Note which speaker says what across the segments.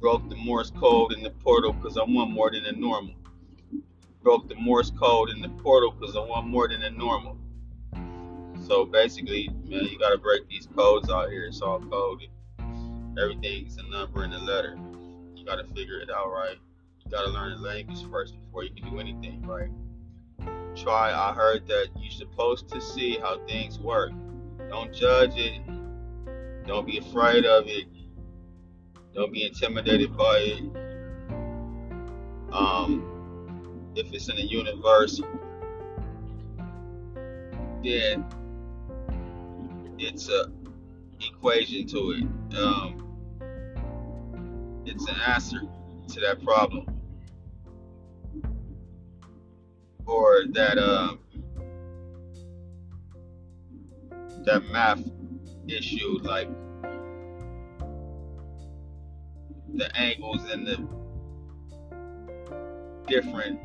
Speaker 1: Broke the Morse code in the portal because I want more than the normal. Broke the Morse code in the portal because I want more than the normal. So basically, man, you gotta break these codes out here. It's all coded. Everything's a number and a letter. You gotta figure it out right. You gotta learn the language first before you can do anything right. Try. I heard that you're supposed to see how things work. Don't judge it. Don't be afraid of it. Don't be intimidated by it. Um, if it's in the universe, then it's a equation to it. Um, it's an answer to that problem or that um, that math issue, like the angles and the different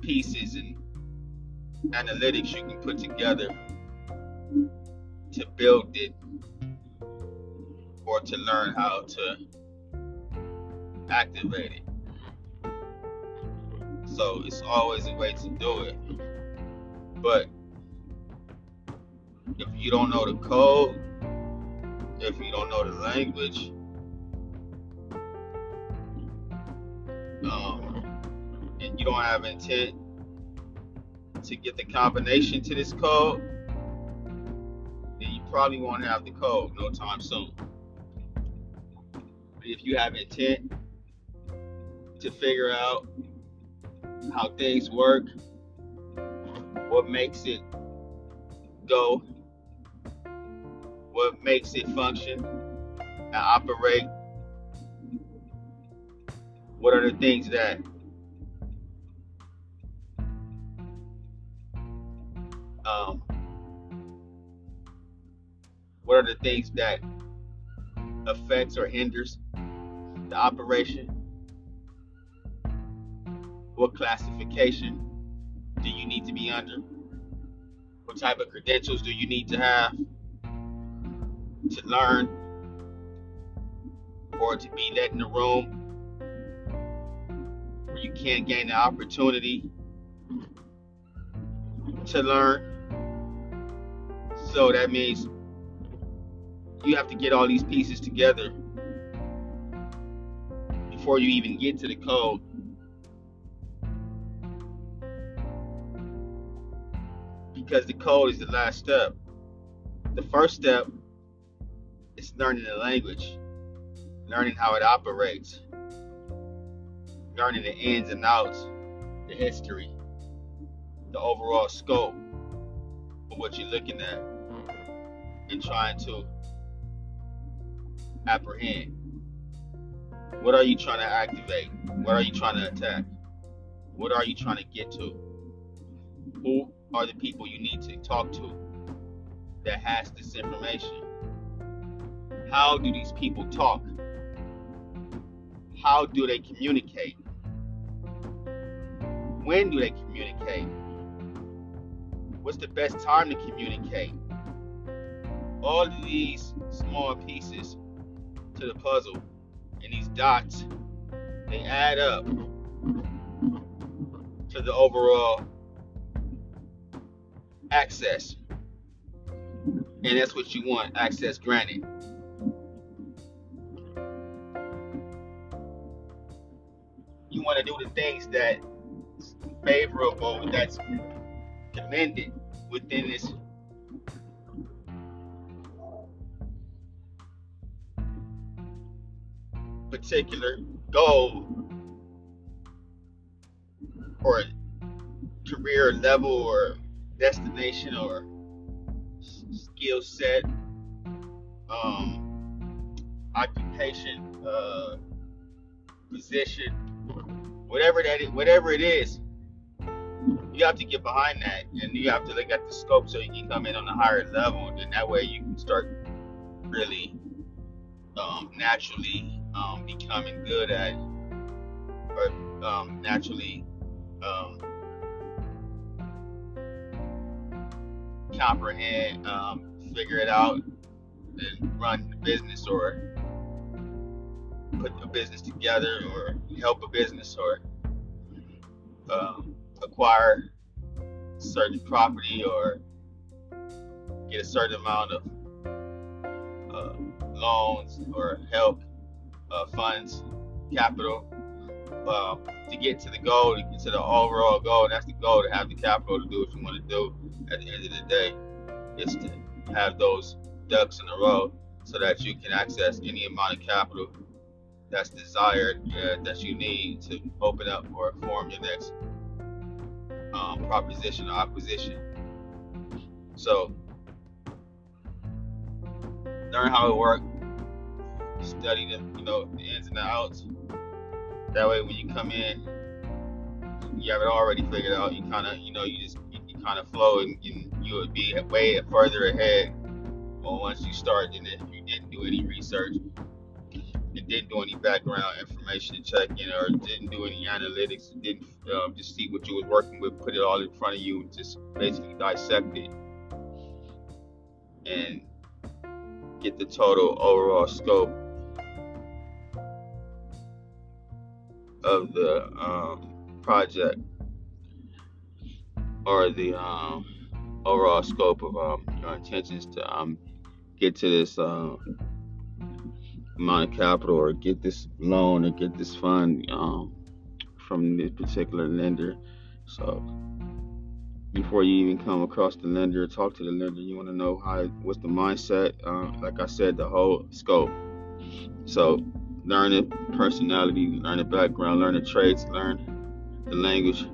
Speaker 1: pieces and analytics you can put together to build it or to learn how to activate it. So it's always a way to do it. But if you don't know the code, if you don't know the language, um, and you don't have intent to get the combination to this code, then you probably won't have the code no time soon. But if you have intent to figure out how things work, what makes it go, what makes it function and operate, what are the things that um, what are the things that affects or hinders the operation? What classification do you need to be under? What type of credentials do you need to have to learn or to be let in the room where you can't gain the opportunity to learn so that means you have to get all these pieces together before you even get to the code. Because the code is the last step. The first step is learning the language, learning how it operates, learning the ins and outs, the history, the overall scope of what you're looking at, mm-hmm. and trying to apprehend. What are you trying to activate? What are you trying to attack? What are you trying to get to? Who are the people you need to talk to that has this information? How do these people talk? How do they communicate? When do they communicate? What's the best time to communicate? All of these small pieces to the puzzle and these dots, they add up to the overall access. And that's what you want access granted. Want to do the things that favorable, that's commended within this particular goal or career level or destination or skill set, um, occupation, uh, position, whatever that is, whatever it is, you have to get behind that and you have to look at the scope so you can come in on a higher level and that way you can start really um, naturally um, becoming good at or um, naturally um, comprehend, um, figure it out, and run the business or put a business together or help a business or um, acquire certain property or get a certain amount of uh, loans or help uh, funds, capital um, to get to the goal, to get to the overall goal. That's the goal to have the capital to do what you want to do. At the end of the day, is to have those ducks in a row so that you can access any amount of capital that's desired uh, that you need to open up or form your next um, proposition or acquisition. So learn how it works, study the you know the ins and the outs. That way, when you come in, you have it already figured out. You kind of you know you just you, you kind of flow and, and, you would be way further ahead. Well, once you start, and if you didn't do any research, didn't do any background information checking, or didn't do any analytics, didn't um, just see what you was working with, put it all in front of you, and just basically dissect it. And get the total overall scope of the um, project or the um, overall scope of um, your intentions to um, get to this uh, amount of capital or get this loan or get this fund um, from this particular lender. So before you even come across the lender talk to the lender, you want to know how what's the mindset. Uh, like I said, the whole scope. So learn the personality, learn the background, learn the traits, learn the language,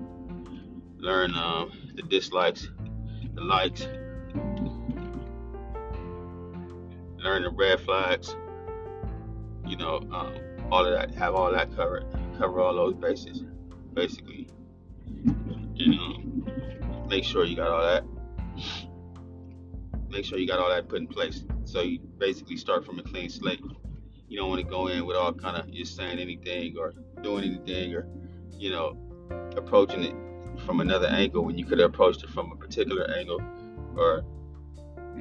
Speaker 1: learn um, the dislikes, the likes, learn the red flags. You know, um, all of that. Have all that covered. Cover all those bases, basically. Know make sure you got all that. Make sure you got all that put in place. So you basically start from a clean slate. You don't want to go in with all kind of just saying anything or doing anything or, you know, approaching it from another angle when you could have approached it from a particular angle or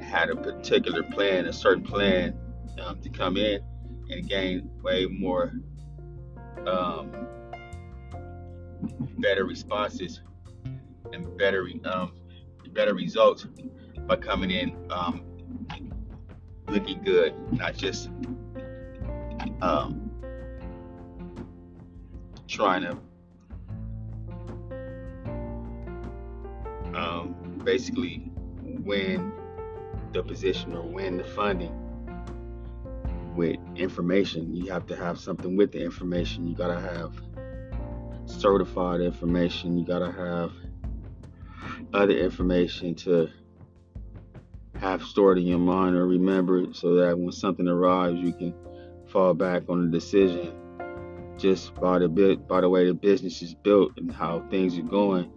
Speaker 1: had a particular plan, a certain plan um, to come in and gain way more um, better responses and better um, better results by coming in um, looking good, not just um, trying to um, basically win the position or win the funding with information. You have to have something with the information. You gotta have certified information. You gotta have other information to have stored in your mind or remember it, so that when something arrives you can fall back on the decision just by the bit by the way the business is built and how things are going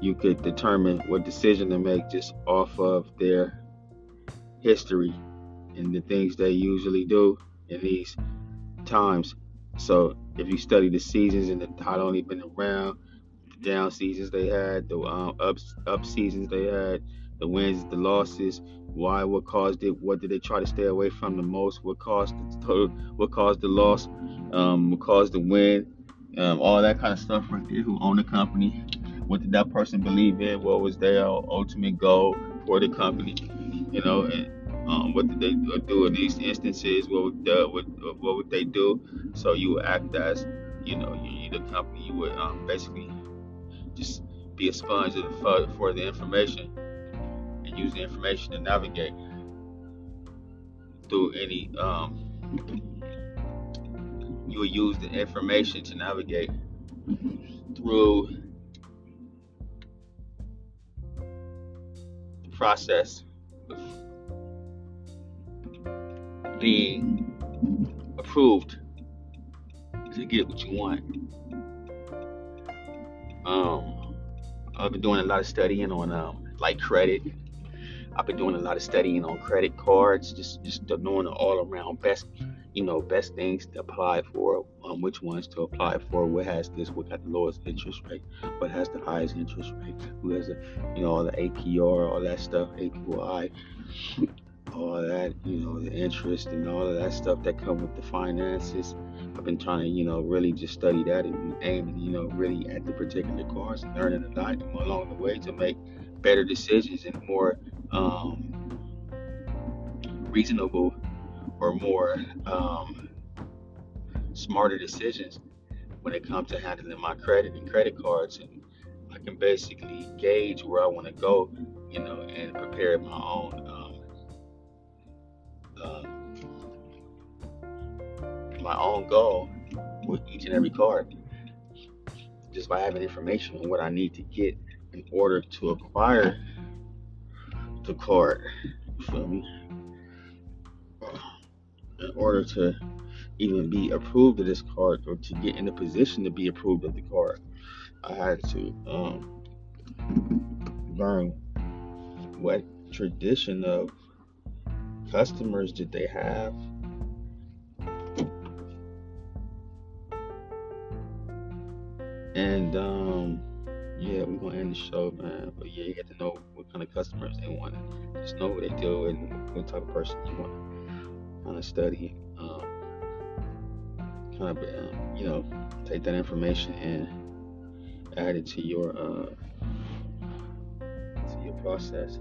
Speaker 1: you could determine what decision to make just off of their history and the things they usually do in these times so if you study the seasons and the, how long they've been around the down seasons they had, the um, up up seasons they had, the wins, the losses, why, what caused it, what did they try to stay away from the most, what caused the total, what caused the loss, um, what caused the win, um, all that kind of stuff right there. Who owned the company? What did that person believe in? What was their ultimate goal for the company? You know, and um, what did they do in these instances? What would, uh, what, what would they do? So you would act as, you know, you, the company. You would um, basically just be a sponge for, for the information and use the information to navigate through any um, you would use the information to navigate through the process being approved to get what you want. Um, I've been doing a lot of studying on um, like credit. I've been doing a lot of studying on credit cards, just just knowing the all around best, you know, best things to apply for, um, which ones to apply for, what has this, what got the lowest interest rate, what has the highest interest rate, who has the, you know, all the APR, all that stuff, APY. All that, you know, the interest and all of that stuff that come with the finances. I've been trying to, you know, really just study that and aim, you know, really at the particular cars and learning a lot along the way to make better decisions and more um, reasonable or more um, smarter decisions when it comes to handling my credit and credit cards and I can basically gauge where I want to go, you know, and prepare my own uh, my own goal with each and every card, just by having information on what I need to get in order to acquire the card. You feel me? In order to even be approved of this card or to get in a position to be approved of the card. I had to um, learn what tradition of customers did they have. And um, yeah, we're gonna end the show, man. But yeah, you get to know what kind of customers they want. Just know what they do and what type of person you want kind of study. Um, kind of, um, you know, take that information and added to your uh, to your process.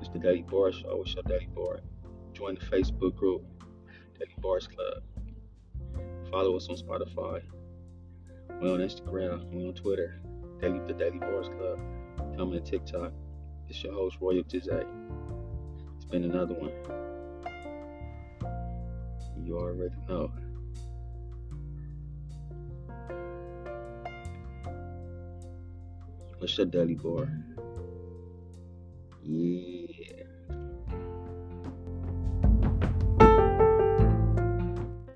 Speaker 1: It's the Daily Bar Show. Daily Bar. Join the Facebook group, Daily Bars Club. Follow us on Spotify. We're on Instagram. We're on Twitter. Daily the Daily Bars Club. Coming to TikTok. It's your host Royal Tizay. It's been another one. You already know. What's your daily bar? Yeah.